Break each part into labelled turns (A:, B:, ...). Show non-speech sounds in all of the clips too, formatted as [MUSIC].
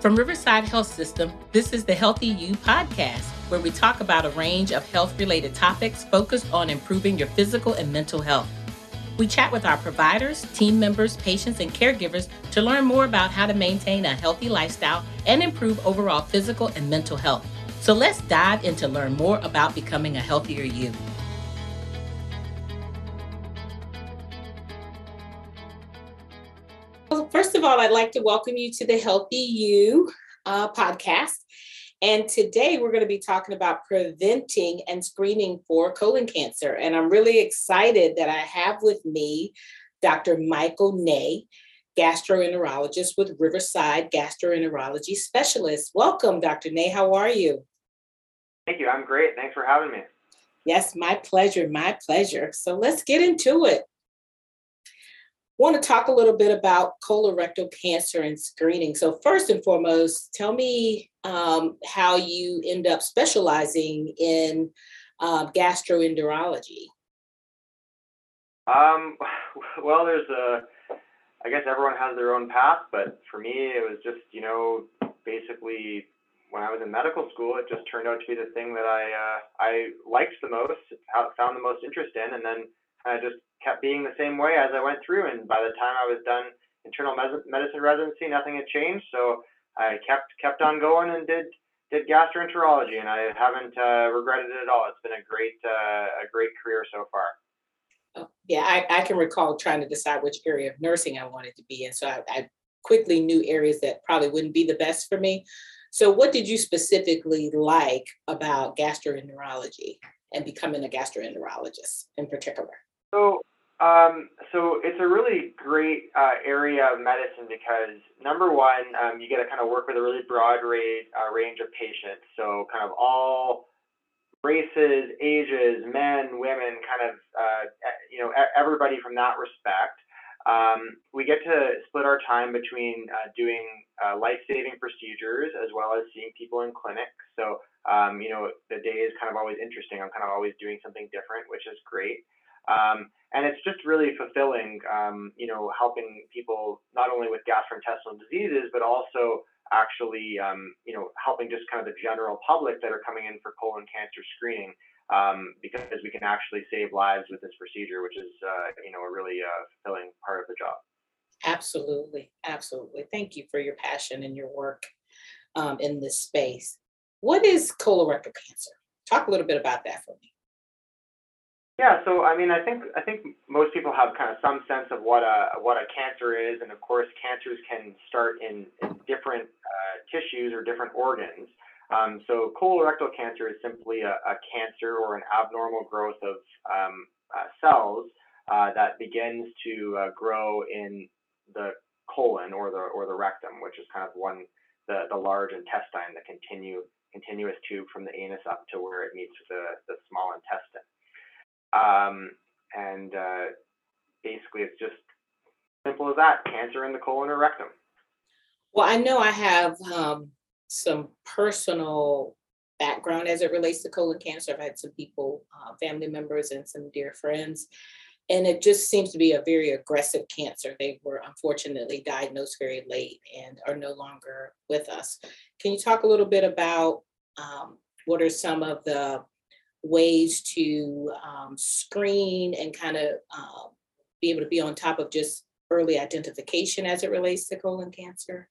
A: From Riverside Health System, this is the Healthy You podcast, where we talk about a range of health related topics focused on improving your physical and mental health. We chat with our providers, team members, patients, and caregivers to learn more about how to maintain a healthy lifestyle and improve overall physical and mental health. So let's dive in to learn more about becoming a healthier you. Of all, I'd like to welcome you to the Healthy You uh, podcast. And today we're going to be talking about preventing and screening for colon cancer. And I'm really excited that I have with me Dr. Michael Ney, gastroenterologist with Riverside Gastroenterology Specialist. Welcome, Dr. Ney. How are you?
B: Thank you. I'm great. Thanks for having me.
A: Yes, my pleasure. My pleasure. So let's get into it want to talk a little bit about colorectal cancer and screening. So, first and foremost, tell me um, how you end up specializing in uh, gastroenterology.
B: Um, well, there's a, I guess everyone has their own path, but for me, it was just, you know, basically when I was in medical school, it just turned out to be the thing that I, uh, I liked the most, found the most interest in, and then I just kept being the same way as I went through. And by the time I was done internal medicine residency, nothing had changed. So I kept kept on going and did did gastroenterology, and I haven't uh, regretted it at all. It's been a great uh, a great career so far.
A: Oh, yeah, I, I can recall trying to decide which area of nursing I wanted to be in. So I, I quickly knew areas that probably wouldn't be the best for me. So what did you specifically like about gastroenterology and becoming a gastroenterologist in particular?
B: So um, so it's a really great uh, area of medicine because number one, um, you get to kind of work with a really broad range, uh, range of patients. So kind of all races, ages, men, women, kind of uh, you know everybody from that respect. Um, we get to split our time between uh, doing uh, life-saving procedures as well as seeing people in clinics. So um, you know the day is kind of always interesting. I'm kind of always doing something different, which is great. Um, and it's just really fulfilling, um, you know, helping people not only with gastrointestinal diseases, but also actually, um, you know, helping just kind of the general public that are coming in for colon cancer screening, um, because we can actually save lives with this procedure, which is, uh, you know, a really uh, fulfilling part of the job.
A: Absolutely, absolutely. Thank you for your passion and your work um, in this space. What is colorectal cancer? Talk a little bit about that for me.
B: Yeah, so I mean, I think I think most people have kind of some sense of what a what a cancer is, and of course, cancers can start in, in different uh, tissues or different organs. Um, so colorectal cancer is simply a, a, cancer or an abnormal growth of um, uh, cells uh, that begins to uh, grow in the colon or the or the rectum, which is kind of one the, the large intestine, the continue continuous tube from the anus up to where it meets the, the small intestine. Um, and uh, basically, it's just simple as that cancer in the colon or rectum.
A: Well, I know I have um, some personal background as it relates to colon cancer. I've had some people, uh, family members, and some dear friends. And it just seems to be a very aggressive cancer. They were unfortunately diagnosed very late and are no longer with us. Can you talk a little bit about um, what are some of the ways to um, screen and kind of uh, be able to be on top of just early identification as it relates to colon cancer?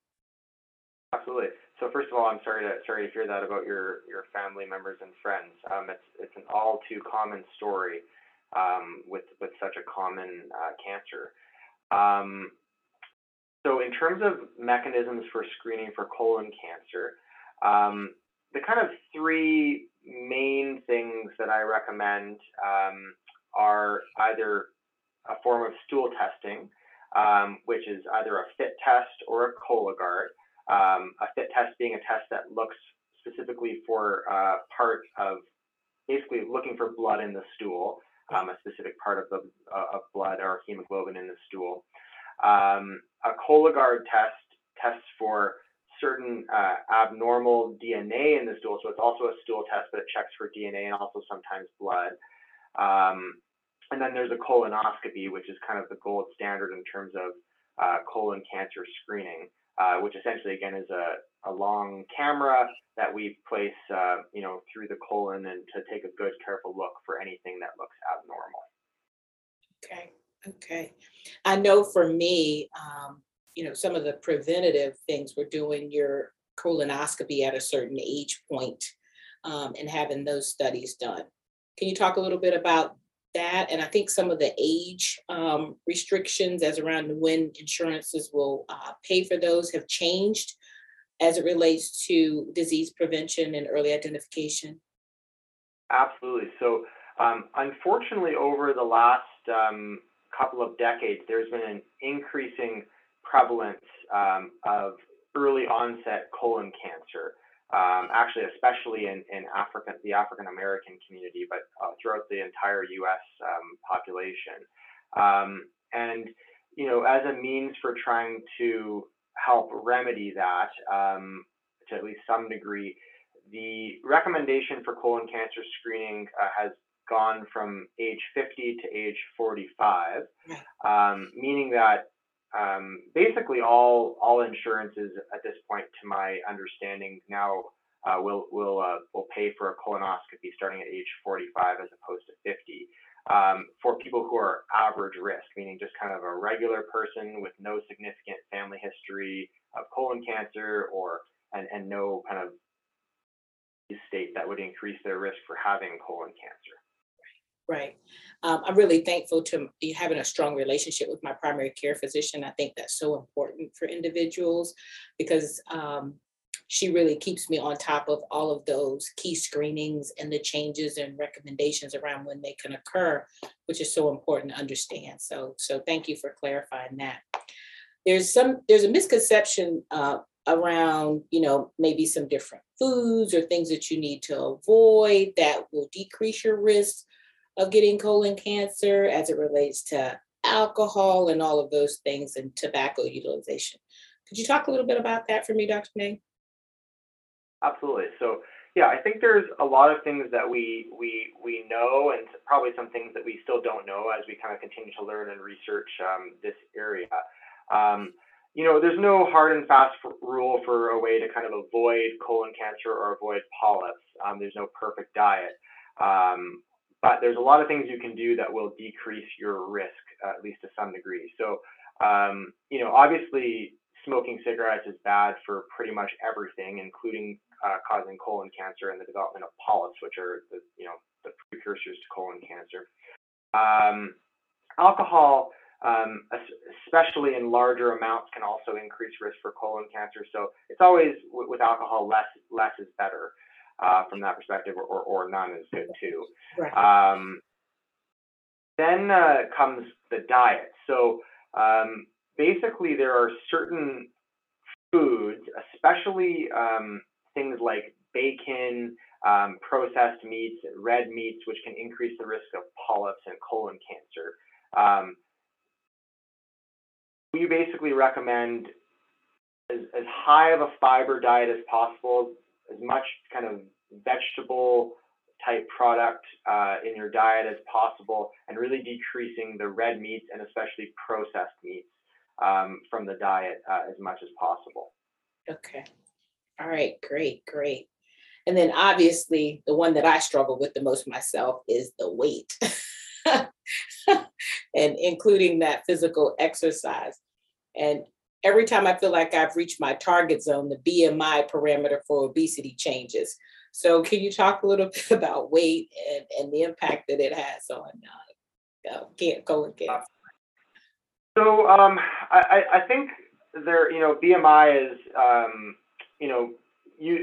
B: Absolutely. So first of all, I'm sorry to sorry to hear that about your your family members and friends. Um, it's it's an all too common story um, with with such a common uh, cancer. Um, so in terms of mechanisms for screening for colon cancer, um, the kind of three main things that I recommend um, are either a form of stool testing, um, which is either a FIT test or a Cologuard. Um, a FIT test being a test that looks specifically for uh, part of basically looking for blood in the stool, um, a specific part of the uh, of blood or hemoglobin in the stool. Um, a Cologuard test tests for certain uh, abnormal DNA in the stool. So it's also a stool test, but it checks for DNA and also sometimes blood. Um, and then there's a colonoscopy, which is kind of the gold standard in terms of uh, colon cancer screening. uh, which essentially again is a, a long camera that we place, uh, you know, through the colon and to take a good, careful look for anything that looks abnormal.
A: Okay, okay. I know for me, um, you know, some of the preventative things we're doing your colonoscopy at a certain age point, um, and having those studies done. Can you talk a little bit about that? And I think some of the age um, restrictions as around when insurances will uh, pay for those have changed as it relates to disease prevention and early identification.
B: Absolutely. So, um, unfortunately, over the last um, couple of decades, there's been an increasing prevalence um, of early onset colon cancer. Um, actually, especially in, in African, the African American community, but uh, throughout the entire U.S. Um, population. Um, and you know, as a means for trying to help remedy that um, to at least some degree, the recommendation for colon cancer screening uh, has gone from age 50 to age 45, um, meaning that um, basically all all insurances at this point, to my understanding, now uh, will will uh, will pay for a colonoscopy starting at age 45 as opposed to 50 um, for people who are average risk, meaning just kind of a regular person with no significant family history of colon cancer or and, and no kind of state that would increase their risk for having colon cancer.
A: Right. Um, I'm really thankful to having a strong relationship with my primary care physician. I think that's so important for individuals because um, she really keeps me on top of all of those key screenings and the changes and recommendations around when they can occur, which is so important to understand. So, so thank you for clarifying that. There's some there's a misconception uh, around, you know, maybe some different foods or things that you need to avoid that will decrease your risk of getting colon cancer as it relates to alcohol and all of those things and tobacco utilization. Could you talk a little bit about that for me, Dr. Ney?
B: Absolutely. So yeah, I think there's a lot of things that we we we know, and probably some things that we still don't know as we kind of continue to learn and research um, this area. Um, you know, there's no hard and fast rule for a way to kind of avoid colon cancer or avoid polyps. Um, there's no perfect diet. Um, but there's a lot of things you can do that will decrease your risk, uh, at least to some degree. So, um, you know, obviously, smoking cigarettes is bad for pretty much everything, including uh, causing colon cancer and the development of polyps, which are the you know the precursors to colon cancer. Um, alcohol, um, especially in larger amounts, can also increase risk for colon cancer. So it's always with alcohol, less less is better uh, from that perspective, or, or, or, none is good too. Right. Um, then uh, comes the diet. So um, basically, there are certain foods, especially um, things like bacon, um, processed meats, red meats, which can increase the risk of polyps and colon cancer. Um, we basically recommend as, as high of a fiber diet as possible, as much kind of vegetable type product uh, in your diet as possible, and really decreasing the red meats and especially processed meats um, from the diet uh, as much as possible.
A: Okay. All right, great, great. And then obviously, the one that I struggle with the most myself is the weight, [LAUGHS] and including that physical exercise. And every time I feel like I've reached my target zone, the BMI parameter for obesity changes. So, can you talk a little [LAUGHS] bit about weight and, and the impact that it has on uh, uh, colon cancer?
B: So, um, I, I think there, you know, BMI is um, you know,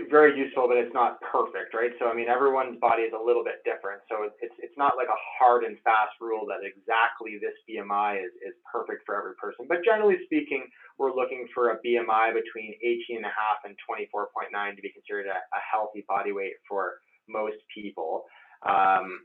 B: very useful, but it's not perfect, right? So I mean, everyone's body is a little bit different. So it's it's not like a hard and fast rule that exactly this BMI is is perfect for every person. But generally speaking, we're looking for a BMI between 18 and and 24.9 to be considered a, a healthy body weight for most people. Um,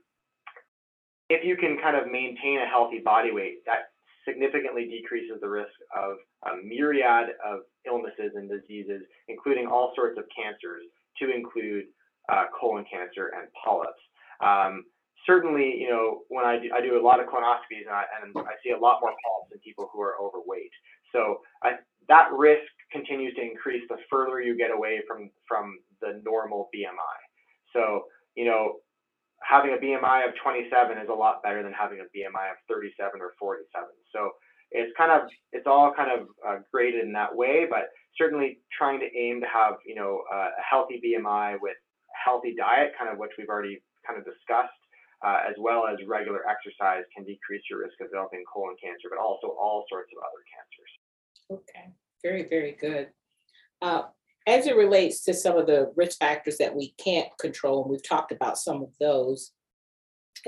B: if you can kind of maintain a healthy body weight, that significantly decreases the risk of a myriad of illnesses and diseases, including all sorts of cancers, to include uh, colon cancer and polyps. Um, certainly, you know, when I do, I do a lot of colonoscopies and I, and I see a lot more polyps in people who are overweight. So I, that risk continues to increase the further you get away from from the normal BMI. So you know, having a BMI of 27 is a lot better than having a BMI of 37 or 47. So it's kind of it's all kind of uh, graded in that way, but certainly trying to aim to have you know uh, a healthy BMI with healthy diet, kind of which we've already kind of discussed, uh, as well as regular exercise can decrease your risk of developing colon cancer, but also all sorts of other cancers.
A: Okay, very, very good. As it relates to some of the risk factors that we can't control, and we've talked about some of those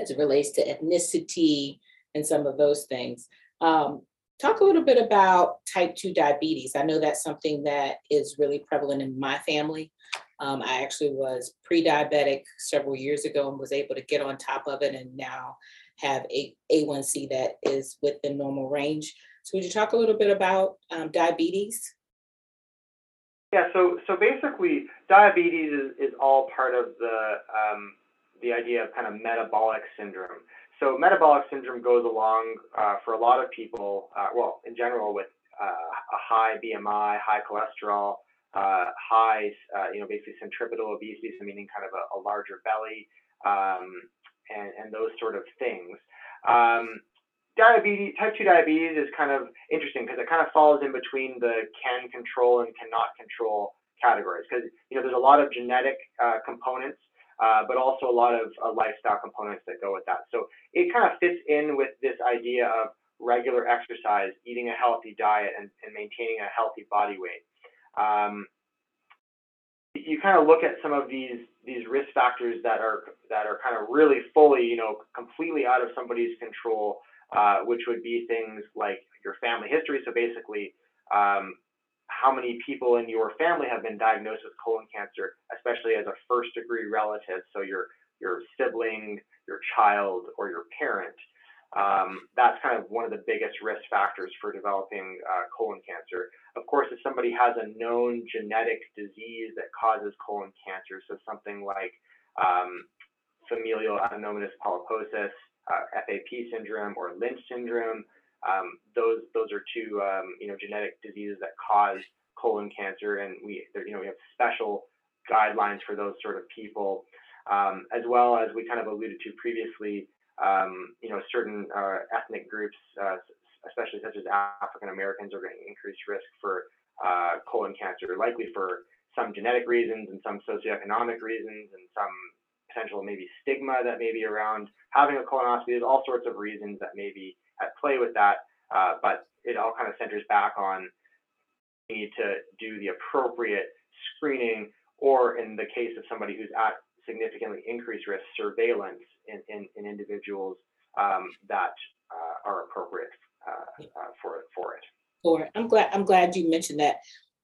A: as it relates to ethnicity and some of those things. Um, talk a little bit about type 2 diabetes. I know that's something that is really prevalent in my family. Um, I actually was pre-diabetic several years ago and was able to get on top of it and now have a A1C that is within normal range. So would you talk a little bit about um, diabetes?
B: Yeah, so so basically, diabetes is, is all part of the um, the idea of kind of metabolic syndrome. So metabolic syndrome goes along uh, for a lot of people, uh, well, in general, with uh, a high BMI, high cholesterol, uh, high, uh, you know, basically centripetal obesity, so meaning kind of a, a larger belly, um, and, and those sort of things. Um, diabetes, type 2 diabetes is kind of interesting because it kind of falls in between the can control and cannot control categories because, you know, there's a lot of genetic uh, components, uh, but also a lot of uh, lifestyle components that go with that. So it kind of fits in with this idea of regular exercise, eating a healthy diet, and, and maintaining a healthy body weight. Um, you kind of look at some of these these risk factors that are that are kind of really fully, you know, completely out of somebody's control uh, which would be things like your family history. So basically, um, how many people in your family have been diagnosed with colon cancer, especially as a first degree relative, so your your sibling, your child, or your parent. Um, that's kind of one of the biggest risk factors for developing uh, colon cancer. Of course, if somebody has a known genetic disease that causes colon cancer, so something like um, familial adenomatous polyposis, uh, FAP syndrome or Lynch syndrome. Um, those those are two um, you know genetic diseases that cause colon cancer, and we you know we have special guidelines for those sort of people, um, as well as we kind of alluded to previously. Um, you know certain uh, ethnic groups, uh, especially such as African Americans, are going to increase risk for uh, colon cancer, likely for some genetic reasons and some socioeconomic reasons and some potential maybe stigma that may be around having a colonoscopy. There's all sorts of reasons that may be at play with that, uh, but it all kind of centers back on need to do the appropriate screening, or in the case of somebody who's at significantly increased risk, surveillance in, in, in individuals um, that uh, are appropriate uh, uh for for it.
A: I'm glad I'm glad you mentioned that.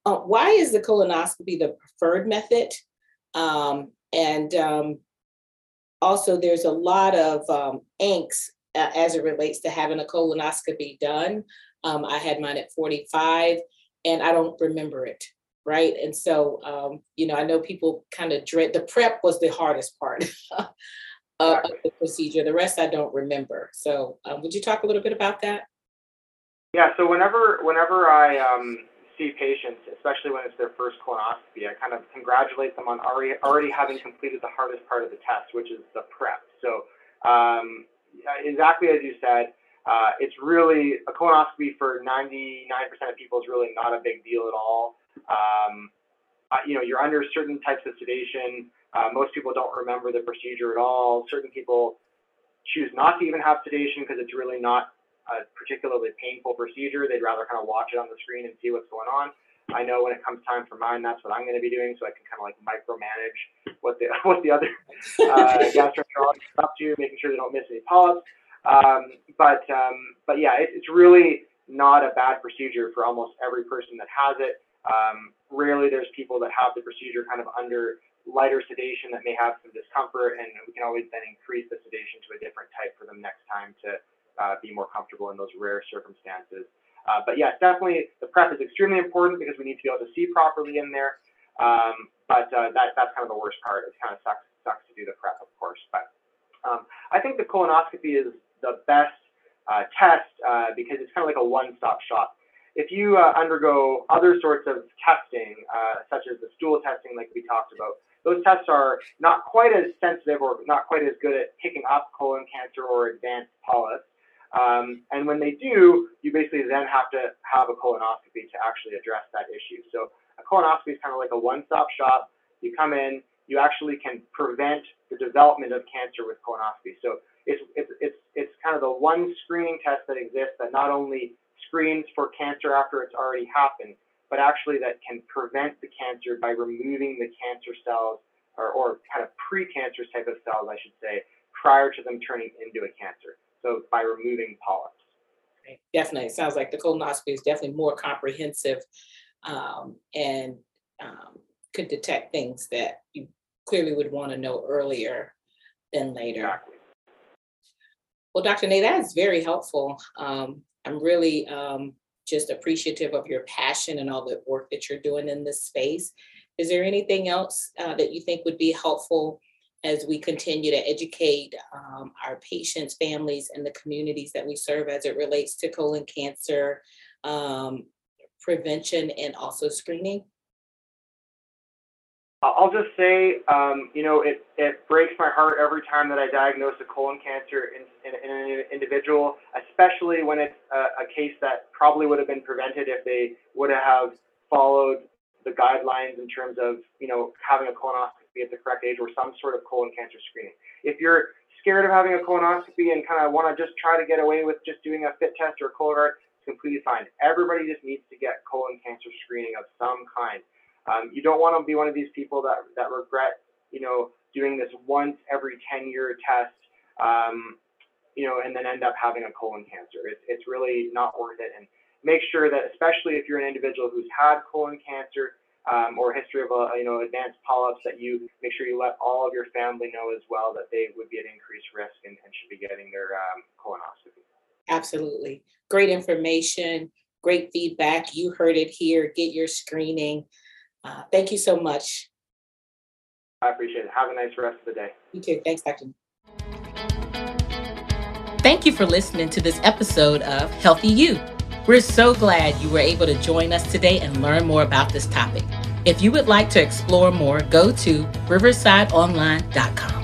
A: Uh, why is the colonoscopy the preferred method? Um, and um, also there's a lot of um, angst uh, as it relates to having a colonoscopy done. Um, I had mine at 45 and I don't remember it. Right. And so, um, you know, I know people kind of dread the prep was the hardest part [LAUGHS] of, of, the procedure. The rest I don't remember. So, um, would you talk a little bit about that?
B: Yeah. So, whenever, whenever I, um, see patients, especially when it's their first colonoscopy, I kind of congratulate them on already already having completed the hardest part of the test, which is the prep. So um, exactly as you said, uh, it's really a colonoscopy for 99% of people is really not a big deal at all. Um, uh, you know, you're under certain types of sedation. Uh, most people don't remember the procedure at all. Certain people choose not to even have sedation because it's really not a particularly painful procedure. They'd rather kind of watch it on the screen and see what's going on. I know when it comes time for mine, that's what I'm going to be doing, so I can kind of like micromanage what the [LAUGHS] what the other uh, [LAUGHS] gastroenterologists up to, making sure they don't miss any polyps. Um, but um, but yeah, it, it's really not a bad procedure for almost every person that has it. Um, rarely there's people that have the procedure kind of under lighter sedation that may have some discomfort, and we can always then increase the sedation to a different type for them next time to uh, be more comfortable in those rare circumstances. Uh, but yeah, definitely the prep is extremely important because we need to be able to see properly in there. Um, but uh, that, that's kind of the worst part. It kind of sucks, sucks to do the prep, of course. But um, I think the colonoscopy is the best uh, test uh, because it's kind of like a one-stop shop. if you uh, undergo other sorts of testing, uh, such as the stool testing, like we talked about, those tests are not quite as sensitive or not quite as good at picking up colon cancer or advanced polyps. Um, and when they do, you basically then have to have a colonoscopy to actually address that issue. So a colonoscopy is kind of like a one-stop shop. You come in, you actually can prevent the development of cancer with colonoscopy. So it's, it's, it's, it's kind of the one screening test that exists that not only screens for cancer after it's already happened, but actually that can prevent the cancer by removing the cancer cells or, or kind of precancerous type of cells, I should say, prior to them turning into a cancer. So by removing polyps.
A: Definitely, it sounds like the colonoscopy is definitely more comprehensive um, and um, could detect things that you clearly would want to know earlier than later.
B: Exactly.
A: Well, Dr. Ney, that is very helpful. Um, I'm really um, just appreciative of your passion and all the work that you're doing in this space. Is there anything else uh, that you think would be helpful as we continue to educate um, our patients, families, and the communities that we serve as it relates to colon cancer um, prevention and also screening?
B: I'll just say, um, you know, it, it breaks my heart every time that I diagnose a colon cancer in, in, in an individual, especially when it's a, a, case that probably would have been prevented if they would have followed the guidelines in terms of, you know, having a colonoscopy at the correct age or some sort of colon cancer screening. If you're scared of having a colonoscopy and kind of want to just try to get away with just doing a FIT test or a Cologuard, it's completely fine. Everybody just needs to get colon cancer screening of some kind. Um, you don't want to be one of these people that, that regret, you know, doing this once every 10 year test, um, you know, and then end up having a colon cancer. It's, it's really not worth it. And make sure that, especially if you're an individual who's had colon cancer um, or a history of, a, you know, advanced polyps, that you make sure you let all of your family know as well that they would be at increased risk and, and should be getting their um, colonoscopy.
A: Absolutely. Great information, great feedback. You heard it here. Get your screening. Uh, thank you so much.
B: I appreciate it. Have a nice rest of the day.
A: You too. Thanks, Dr.
C: Thank you for listening to this episode of Healthy You. We're so glad you were able to join us today and learn more about this topic. If you would like to explore more, go to riversideonline.com.